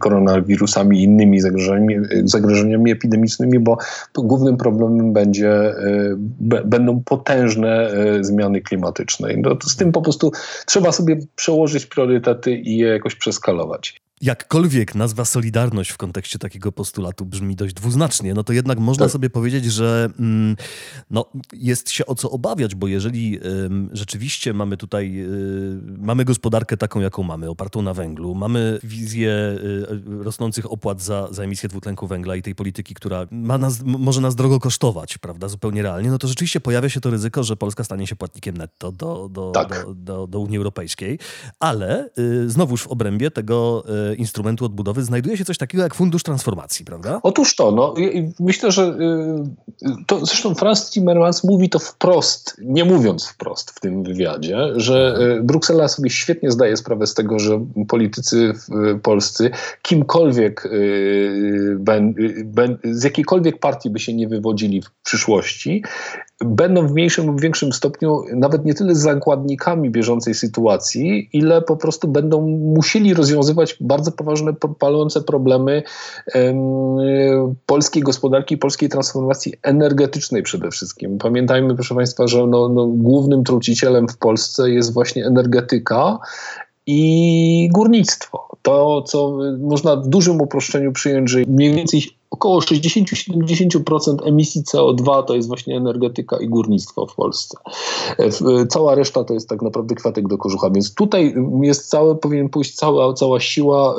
koronawirusami i innymi zagrożeniami, zagrożeniami epidemicznymi, bo głównym problemem będzie, y, będą potężne y, zmiany klimatyczne. No, z tym po prostu trzeba sobie przełożyć priorytety i je jakoś przeskalować. Jakkolwiek nazwa Solidarność w kontekście takiego postulatu brzmi dość dwuznacznie, no to jednak można tak. sobie powiedzieć, że mm, no, jest się o co obawiać, bo jeżeli rzeczywiście mamy tutaj, y, mamy gospodarkę taką, jaką mamy, opartą na węglu, mamy wizję y, rosnących opłat za, za emisję dwutlenku węgla i tej polityki, która ma nas, może nas drogo kosztować, prawda, zupełnie realnie, no to rzeczywiście pojawia się to ryzyko, że Polska stanie się płatnikiem netto do, do, tak. do, do, do, Unii Europejskiej, ale y, znowuż w obrębie tego instrumentu odbudowy znajduje się coś takiego jak fundusz transformacji, prawda? Otóż to, no, myślę, że y, to zresztą Franz Timmermans mówi to wprost, nie mówiąc wprost w tym wywiadzie, że y, Bruksela sobie świetnie zdaje sprawę z tego, że politycy polscy, kimkolwiek y, z jakiejkolwiek partii by się nie wywodzili w przyszłości, będą w mniejszym lub większym stopniu nawet nie tyle zakładnikami bieżącej sytuacji, ile po prostu będą musieli rozwiązywać bardzo poważne, palące problemy polskiej gospodarki, polskiej transformacji energetycznej przede wszystkim. Pamiętajmy, proszę Państwa, że no, no, głównym trucicielem w Polsce jest właśnie energetyka i górnictwo. To, co można w dużym uproszczeniu przyjąć, że mniej więcej około 60-70% emisji CO2 to jest właśnie energetyka i górnictwo w Polsce. E, cała reszta to jest tak naprawdę kwiatek do kożucha, więc tutaj jest całe, powinien pójść cała, cała siła,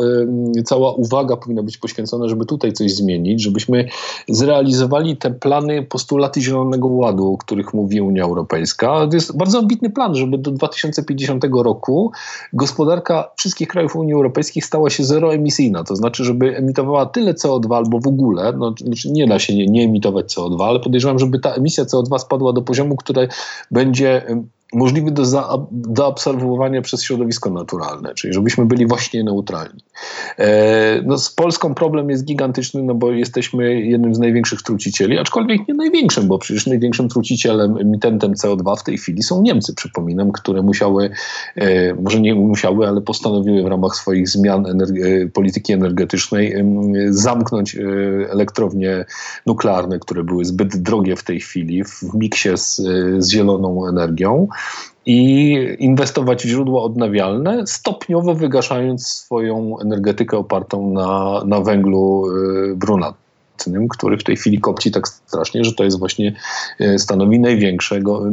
cała uwaga powinna być poświęcona, żeby tutaj coś zmienić, żebyśmy zrealizowali te plany, postulaty Zielonego Ładu, o których mówi Unia Europejska. To jest bardzo ambitny plan, żeby do 2050 roku gospodarka wszystkich krajów Unii Europejskiej stała się zeroemisyjna, to znaczy, żeby emitowała tyle CO2 albo w ogóle ogóle, no, znaczy nie da się nie, nie emitować CO2, ale podejrzewam, żeby ta emisja CO2 spadła do poziomu, który będzie możliwy do zaabsorbowania przez środowisko naturalne, czyli żebyśmy byli właśnie neutralni. E, no z Polską problem jest gigantyczny, no bo jesteśmy jednym z największych trucicieli, aczkolwiek nie największym, bo przecież największym trucicielem, emitentem CO2 w tej chwili są Niemcy, przypominam, które musiały, e, może nie musiały, ale postanowiły w ramach swoich zmian energe polityki energetycznej zamknąć e, elektrownie nuklearne, które były zbyt drogie w tej chwili w miksie z, z zieloną energią i inwestować w źródła odnawialne, stopniowo wygaszając swoją energetykę opartą na, na węglu y, brunatnym. który w tej chwili kopci tak strasznie, że to jest właśnie e, stanowi największego,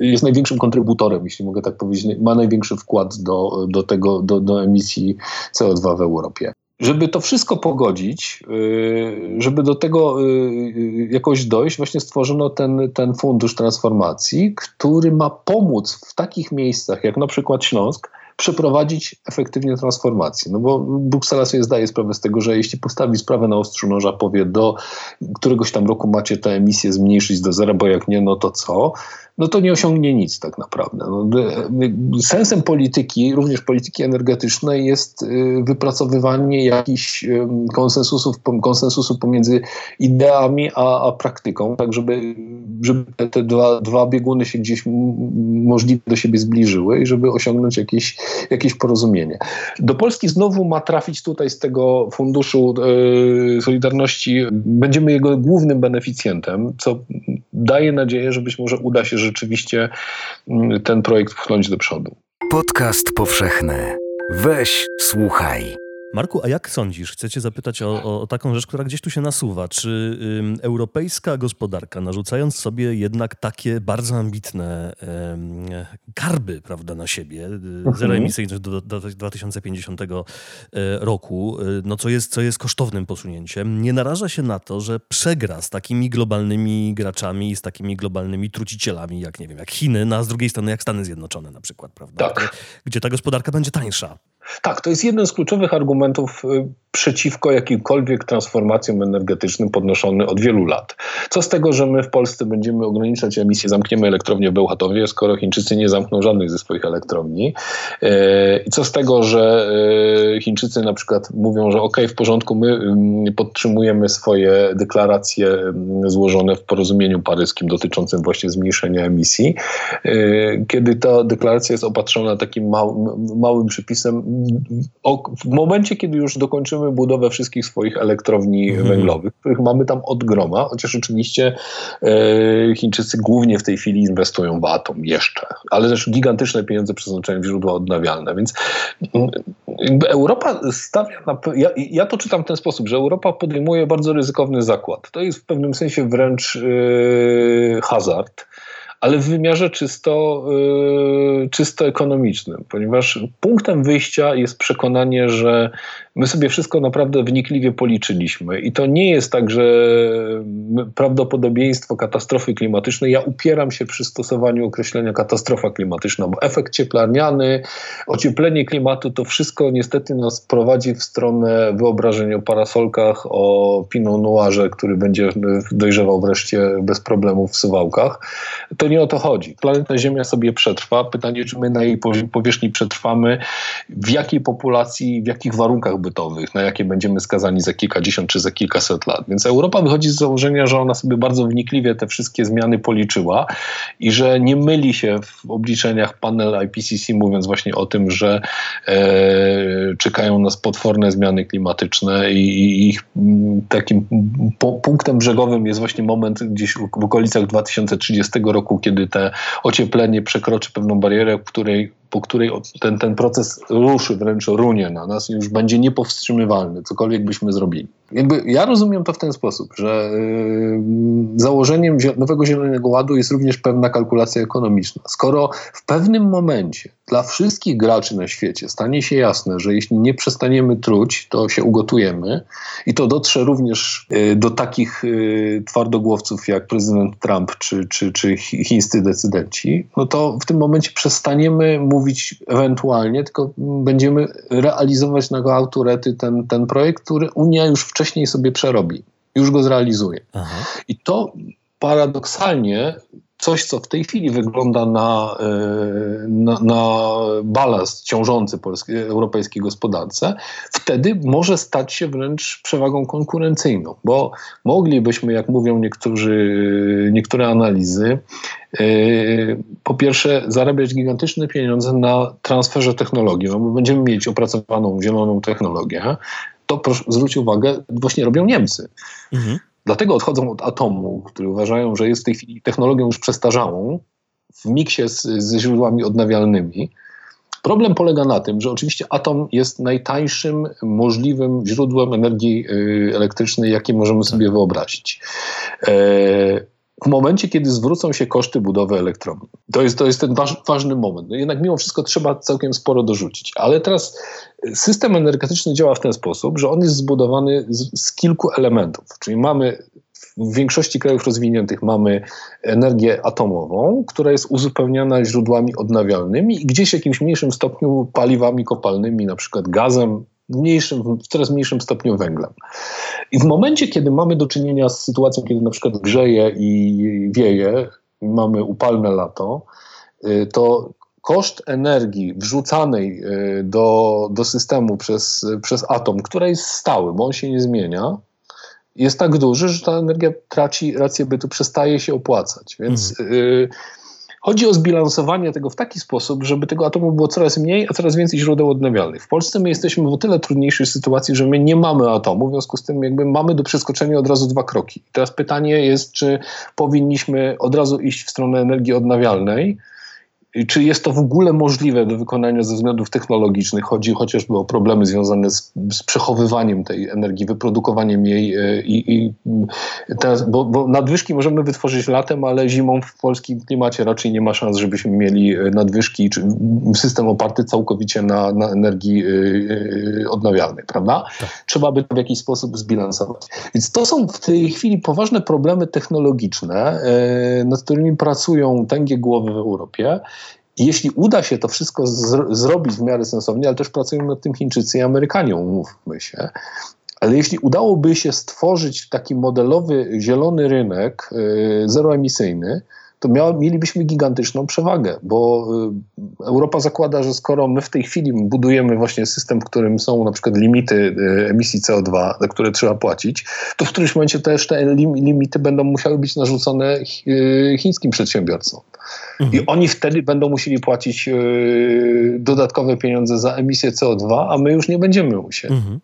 jest największym kontrybutorem, jeśli mogę tak powiedzieć, ma największy wkład do, do tego, do, do emisji CO2 w Europie. Żeby to wszystko pogodzić, y, żeby do tego y, jakoś dojść, właśnie stworzono ten, ten fundusz transformacji, który ma pomóc w takich miejscach jak na przykład Śląsk, przeprowadzić efektywnie transformację. No bo Bruksela sobie zdaje sprawę z tego, że jeśli postawi sprawę na ostrzu noża, powie do któregoś tam roku macie tę emisję zmniejszyć do zera, bo jak nie, no to co? No to nie osiągnie nic tak naprawdę. No, sensem polityki, również polityki energetycznej jest y, wypracowywanie jakichś konsensusów, pomiędzy ideami a, a praktyką, tak żeby, żeby te, dwa, dwa bieguny się gdzieś możliwie do siebie zbliżyły i żeby osiągnąć jakieś, jakieś porozumienie. Do Polski znowu ma trafić tutaj z tego funduszu yy, Solidarności, będziemy jego głównym beneficjentem, co daje nadzieję, że być może uda się rzeczywiście mm, ten projekt pchnąć do przodu. Podcast powszechny. Weź, słuchaj. Marku, a jak sądzisz? Chcę cię zapytać o, o, taką rzecz, która gdzieś tu się nasuwa. Czy europejska gospodarka, narzucając sobie jednak takie bardzo ambitne ym, karby prawda, na siebie, y, mhm. zeroemisyjność do, do, do 2050 y, roku, y, no co, jest, co jest kosztownym posunięciem, nie naraża się na to, że przegra z takimi globalnymi graczami, z takimi globalnymi trucicielami, jak nie wiem, jak Chiny, no a z drugiej strony jak Stany Zjednoczone na przykład, prawda? Tak. Gdzie ta gospodarka będzie tańsza. Tak, to jest jeden z kluczowych argumentów y, przeciwko jakimkolwiek transformacjom energetycznym podnoszony od wielu lat. Co z tego, że my w Polsce będziemy ograniczać emisję, zamkniemy elektrownię w Bełchatowie, skoro Chińczycy nie zamkną żadnych ze swoich elektrowni? Y, I co z tego, że y, Chińczycy na przykład mówią, że ok, w porządku, my mm, podtrzymujemy swoje deklaracje mm, złożone w porozumieniu paryskim dotyczącym właśnie zmniejszenia emisji, kiedy ta deklaracja jest opatrzona takim małym przypisem w momencie, kiedy już dokończymy budowę wszystkich swoich elektrowni mhm. węglowych, których mamy tam od groma, chociaż oczywiście e, Chińczycy głównie w tej chwili inwestują w atom jeszcze, ale też gigantyczne pieniądze przeznaczają w źródła odnawialne, więc Europa stawia na... Ja, ja, to czytam w ten sposób, że Europa podejmuje bardzo ryzykowny zakład. To jest w pewnym sensie wręcz e, hazard, ale w wymiarze czysto, yy, czysto ekonomicznym, ponieważ punktem wyjścia jest przekonanie, że my sobie wszystko naprawdę wnikliwie policzyliśmy i to nie jest tak, że prawdopodobieństwo katastrofy klimatycznej, ja upieram się przy stosowaniu określenia katastrofa klimatyczna, bo efekt cieplarniany, ocieplenie klimatu, to wszystko niestety nas prowadzi w stronę wyobrażeń o parasolkach, o Pinot Noirze, który będzie dojrzewał wreszcie bez problemów w Suwałkach. To nie o to chodzi. Planeta Ziemia sobie przetrwa. Pytanie, czy my na jej powierzchni przetrwamy, w jakiej populacji, w jakich warunkach bytowych, na jakie będziemy skazani za kilkadziesiąt czy za kilkaset lat. Więc Europa wychodzi z założenia, że ona sobie bardzo wnikliwie te wszystkie zmiany policzyła i że nie myli się w obliczeniach panel IPCC, mówiąc właśnie o tym, że e, czekają nas potworne zmiany klimatyczne i, i ich m, takim punktem brzegowym jest właśnie moment gdzieś w okolicach 2030 roku, kiedy te ocieplenie przekroczy pewną barierę, w której po której ten, ten proces ruszy, wręcz runie na nas i już będzie niepowstrzymywalny, cokolwiek byśmy zrobili. Jakby ja rozumiem to w ten sposób, że yy, założeniem nowego Zielonego Ładu jest również pewna kalkulacja ekonomiczna. Skoro w pewnym momencie dla wszystkich graczy na świecie stanie się jasne, że jeśli nie przestaniemy truć, to się ugotujemy i to dotrze również yy, do takich yy, twardogłowców jak prezydent Trump czy, czy, czy chińscy decydenci, no to w tym momencie przestaniemy mówić ewentualnie, tylko będziemy realizować na go autorety ten, ten projekt, który Unia już wcześniej wcześniej sobie przerobi, już go zrealizuje. Aha. I to paradoksalnie coś, co w tej chwili wygląda na, e, na, na balast ciążący polskiej, europejskiej gospodarce, wtedy może stać się wręcz przewagą konkurencyjną, bo moglibyśmy, jak mówią niektórzy, niektóre analizy, e, po pierwsze zarabiać gigantyczne pieniądze na transferze technologii. No, będziemy mieć opracowaną zieloną technologię, to proszę, zwróć uwagę, właśnie robią Niemcy. Mhm. Dlatego odchodzą od atomu, który uważają, że jest w tej chwili technologią już przestarzałą, w miksie z, ze źródłami odnawialnymi. Problem polega na tym, że oczywiście atom jest najtańszym możliwym źródłem energii y, elektrycznej, jakie możemy sobie tak. wyobrazić. E, w momencie, kiedy zwrócą się koszty budowy elektrowni. To jest, to jest ten waż, ważny moment. No jednak mimo wszystko trzeba całkiem sporo dorzucić. Ale teraz system energetyczny działa w ten sposób, że on jest zbudowany z, z kilku elementów. Czyli mamy w większości krajów rozwiniętych mamy energię atomową, która jest uzupełniana źródłami odnawialnymi i gdzieś w jakimś mniejszym stopniu paliwami kopalnymi, na przykład gazem, mniejszym, w coraz mniejszym stopniu węglem. I w momencie, kiedy mamy do czynienia z sytuacją, kiedy na przykład grzeje i wieje, mamy upalne lato, y, to koszt energii wrzucanej y, do, do systemu przez, przez atom, który jest stały, bo on się nie zmienia, jest tak duży, że ta energia traci rację bytu, przestaje się opłacać. Więc mhm. y, chodzi o zbilansowanie tego w taki sposób, żeby tego atomu było coraz mniej, a coraz więcej źródeł odnawialnych. W Polsce my jesteśmy w o tyle trudniejszej sytuacji, że my nie mamy atomu, w związku z tym jakby mamy do przeskoczenia od razu dwa kroki. teraz pytanie jest, czy powinniśmy od razu iść w stronę energii odnawialnej, czy jest to w ogóle możliwe do wykonania ze względów technologicznych? Chodzi chociażby o problemy związane z, z przechowywaniem tej energii, wyprodukowaniem jej e, i, i teraz, bo, bo, nadwyżki możemy wytworzyć latem, ale zimą w polskim klimacie raczej nie ma szans, żebyśmy mieli e, nadwyżki, czy system oparty całkowicie na, na energii yy, odnawialnej, prawda? Tak. Trzeba by to w jakiś sposób zbilansować. Więc to są w tej chwili poważne problemy technologiczne, nad którymi pracują tęgie głowy w Europie. Jeśli uda się to wszystko zrobić w miarę sensownie, ale też pracują nad tym Chińczycy i Amerykanie, umówmy się, ale jeśli udałoby się stworzyć taki modelowy zielony rynek yy, zeroemisyjny, to miał, mielibyśmy gigantyczną przewagę, bo y, Europa zakłada, że skoro my w tej chwili budujemy właśnie system, w którym są na przykład limity y, emisji CO2, za które trzeba płacić, to w którymś momencie też te limity będą musiały być narzucone y, chińskim przedsiębiorcom. Mhm. I oni wtedy będą musieli płacić dodatkowe pieniądze za emisję CO2, a my już nie będziemy musieli. Mhm.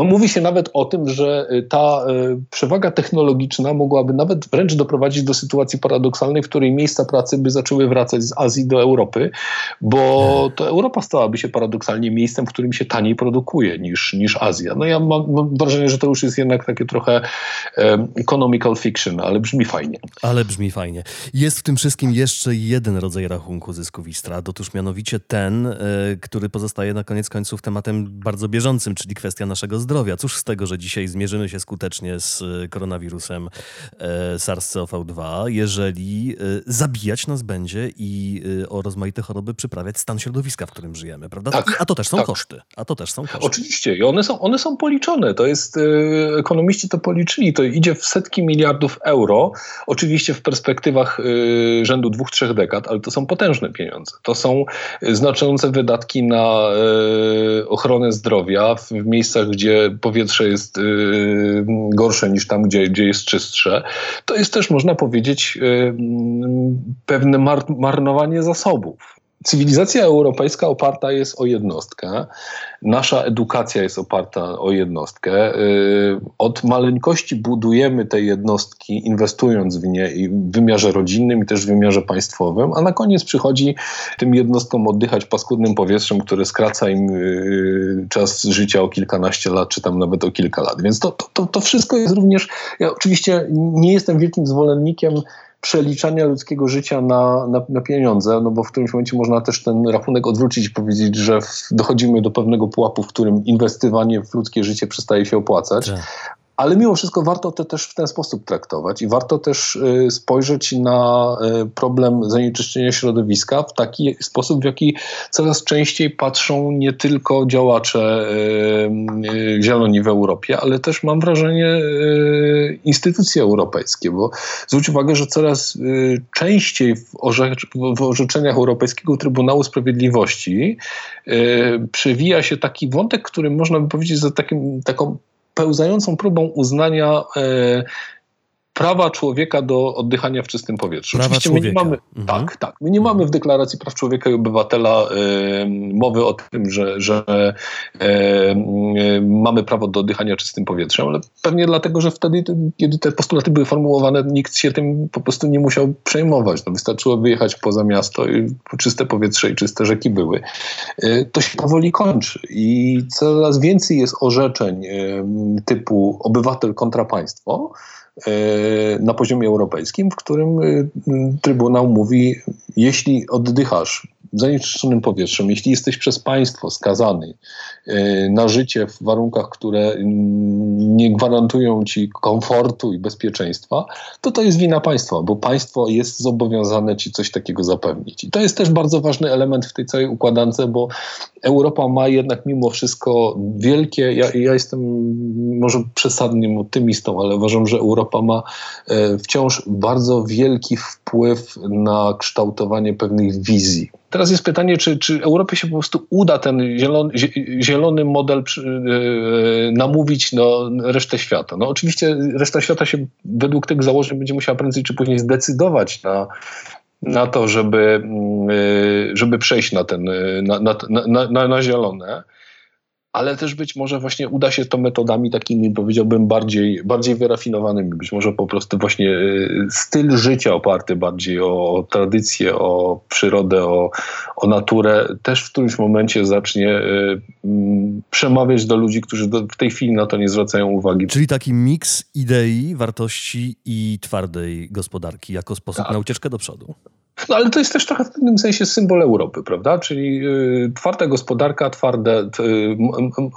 No, mówi się nawet o tym, że y, ta y, przewaga technologiczna mogłaby nawet wręcz doprowadzić do sytuacji paradoksalnej, w której miejsca pracy by zaczęły wracać z Azji do Europy, bo to Europa stałaby się paradoksalnie miejscem, w którym się taniej produkuje niż, niż Azja. No ja mam, mam wrażenie, że to już jest jednak takie trochę um, economical fiction, ale brzmi fajnie. Ale brzmi fajnie. Jest w tym wszystkim jeszcze jeden rodzaj rachunku zysków i strat, otóż mianowicie ten, y, który pozostaje na koniec końców tematem bardzo bieżącym, czyli kwestia naszego zdrowia zdrowia. Cóż z tego, że dzisiaj zmierzymy się skutecznie z e, koronawirusem e, SARS-CoV-2, jeżeli e, zabijać nas będzie i o rozmaite choroby przyprawiać stan środowiska, w którym żyjemy, prawda? Tak, a to też są tak. koszty. A to też są koszty. Oczywiście i one są, one są policzone. To jest, ekonomiści to policzyli. To idzie w setki miliardów euro. Oczywiście w perspektywach rzędu dwóch, trzech dekad, ale to są potężne pieniądze. To są znaczące wydatki na ochronę zdrowia w miejscach, gdzie powietrze jest y, gorsze niż tam, gdzie, gdzie jest czystsze, to jest też, można powiedzieć, y, pewne marnowanie zasobów. Cywilizacja europejska oparta jest o jednostkę. Nasza edukacja jest oparta o jednostkę. Y, od maleńkości budujemy te jednostki, inwestując w nie i w wymiarze rodzinnym i też w wymiarze państwowym, a na koniec przychodzi tym jednostkom oddychać paskudnym powietrzem, które skraca im y, czas życia o kilkanaście lat, czy tam nawet o kilka lat. Więc to, to, to wszystko jest również. Ja oczywiście nie jestem wielkim zwolennikiem przeliczania ludzkiego życia na, na, na, pieniądze, no bo w którymś momencie można też ten rachunek odwrócić i powiedzieć, że dochodzimy do pewnego pułapu, w którym inwestowanie w ludzkie życie przestaje się opłacać. Tak ale mimo wszystko warto to też w ten sposób traktować i warto też y, spojrzeć na y, problem zanieczyszczenia środowiska w taki sposób, w jaki coraz częściej patrzą nie tylko działacze y, zieloni w Europie, ale też mam wrażenie instytucje europejskie, bo zwróć uwagę, że coraz częściej w, orzecz w orzeczeniach Europejskiego Trybunału Sprawiedliwości przewija się taki wątek, który można by powiedzieć za takim, taką pełzającą próbą uznania e, prawa człowieka do oddychania w czystym powietrzu. Prawa Oczywiście człowieka. my nie mamy, Mhm. tak, tak, my nie mamy w Deklaracji Praw Człowieka i Obywatela e, mowy o tym, że, że e, e, mamy prawo do oddychania czystym powietrzem, ale pewnie dlatego, że wtedy, kiedy te postulaty były formułowane, nikt się tym po prostu nie musiał przejmować. No, wystarczyło wyjechać poza miasto i czyste powietrze i czyste rzeki były. E, To się powoli kończy i coraz więcej jest orzeczeń typu obywatel kontra państwo na poziomie europejskim, w którym e, Trybunał mówi, jeśli oddychasz zanieczyszczonym powietrzem, jeśli jesteś przez państwo skazany e, na życie w warunkach, które mm, nie gwarantują ci komfortu i bezpieczeństwa, to to jest wina państwa, bo państwo jest zobowiązane ci coś takiego zapewnić. I to jest też bardzo ważny element w tej całej układance, bo Europa ma jednak mimo wszystko wielkie, ja, ja jestem może przesadnym optymistą, ale uważam, że Europa ma e, wciąż bardzo wielki wpływ na kształtowanie pewnych wizji. Teraz jest pytanie, czy, czy Europie się po prostu uda ten zielony, zie- zielony model e, namówić no, resztę świata. No oczywiście reszta świata się według tych założeń będzie musiała prędzej czy później zdecydować na, na to, żeby, mm, y, żeby przejść na ten, na, na, na, na zielone, ale też być może właśnie uda się to metodami takimi, powiedziałbym, bardziej, bardziej wyrafinowanymi. Być może po prostu właśnie y, styl życia oparty bardziej o, tradycję, o przyrodę, o, o naturę, też w którymś momencie zacznie y, mm, przemawiać do ludzi, którzy do, w tej chwili na to nie zwracają uwagi. Czyli taki miks idei, wartości i twardej gospodarki jako sposób Tak. na ucieczkę do przodu. No ale to jest też trochę w pewnym sensie symbol Europy, prawda? Czyli y, twarda gospodarka, twarde, y,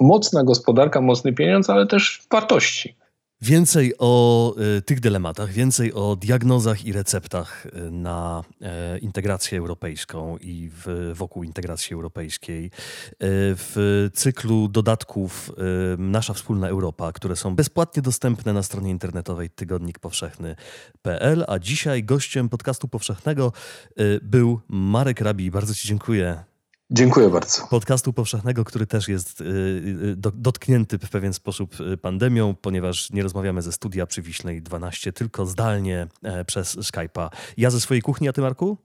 mocna gospodarka, mocny pieniądz, ale też wartości. Więcej o y, tych dylematach, więcej o diagnozach i receptach y, na e, integrację europejską i w, wokół integracji europejskiej w cyklu dodatków Nasza Wspólna Europa, które są bezpłatnie dostępne na stronie internetowej tygodnikpowszechny.pl. A dzisiaj gościem podcastu powszechnego był Marek Rabi. Bardzo Ci dziękuję Dziękuję bardzo. podcastu powszechnego, który też jest y, y, do, dotknięty w pewien sposób y, pandemią, ponieważ nie rozmawiamy ze studia przy Wiśnej 12, tylko zdalnie e, przez Skype'a. Ja ze swojej kuchni, a ty Marku?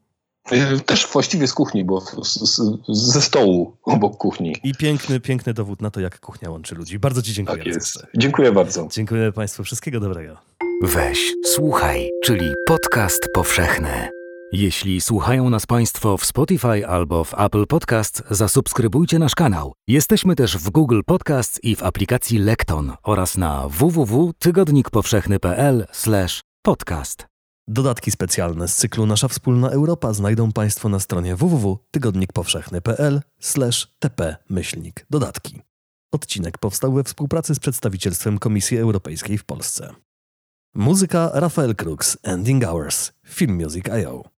Też właściwie z kuchni, bo z, z, ze stołu obok kuchni. I piękny, piękny dowód na to, jak kuchnia łączy ludzi. Bardzo ci dziękuję. Tak jest. Dziękuję bardzo. Dziękuję Państwu. Wszystkiego dobrego. Weź, słuchaj, czyli podcast powszechny. Jeśli słuchają nas Państwo w Spotify albo w Apple Podcast, zasubskrybujcie nasz kanał. Jesteśmy też w Google Podcast i w aplikacji Lekton oraz na www.tygodnikpowszechny.pl/podcast. Dodatki specjalne z cyklu Nasza Wspólna Europa znajdą Państwo na stronie www.tygodnikpowszechny.pl/tp-myślnik dodatki. Odcinek powstał we współpracy z przedstawicielstwem Komisji Europejskiej w Polsce. Muzyka Rafael Krux, Ending Hours, Film Music.io.